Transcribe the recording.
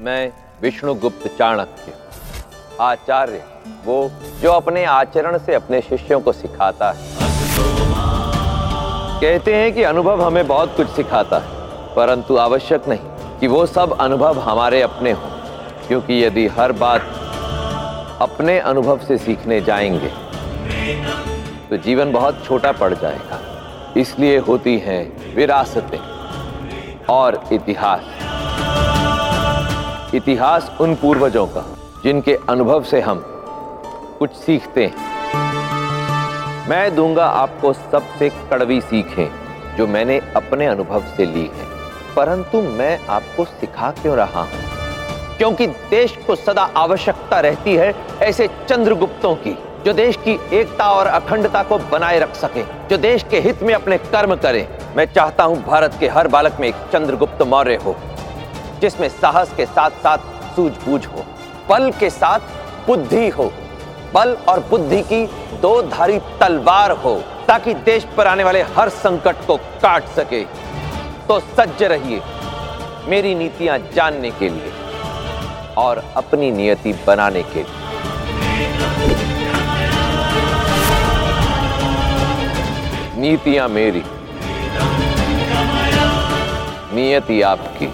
मैं विष्णुगुप्त चाणक्य, आचार्य, वो जो अपने आचरण से अपने शिष्यों को सिखाता है। कहते हैं कि अनुभव हमें बहुत कुछ सिखाता है, परंतु आवश्यक नहीं कि वो सब अनुभव हमारे अपने हों, क्योंकि यदि हर बात अपने अनुभव से सीखने जाएँगे तो जीवन बहुत छोटा पड़ जाएगा। इसलिए होती हैं विरासतें और इतिहास। इतिहास उन पूर्वजों का, जिनके अनुभव से हम कुछ सीखते हैं। मैं दूँगा आपको सबसे कड़वी सीखें, जो मैंने अपने अनुभव से ली है। परंतु मैं आपको सिखा क्यों रहा हूँ? क्योंकि देश को सदा आवश्यकता रहती है ऐसे चंद्रगुप्तों की, जो देश की एकता और अखंडता को बनाए रख सके, जो देश के हित में अपने कर्म करे। मैं चाहता हूँ भारत के हर बालक में एक चंद्रगुप्त मौर्य हो। जिसमें साहस के साथ साथ सूझबूझ हो, बल के साथ बुद्धि हो, बल और बुद्धि की दो धारी तलवार हो, ताकि देश पर आने वाले हर संकट को काट सके। तो सज्ज रहिए मेरी नीतियाँ जानने के लिए और अपनी नियति बनाने के लिए। नीतियाँ मेरी, नियति आपकी।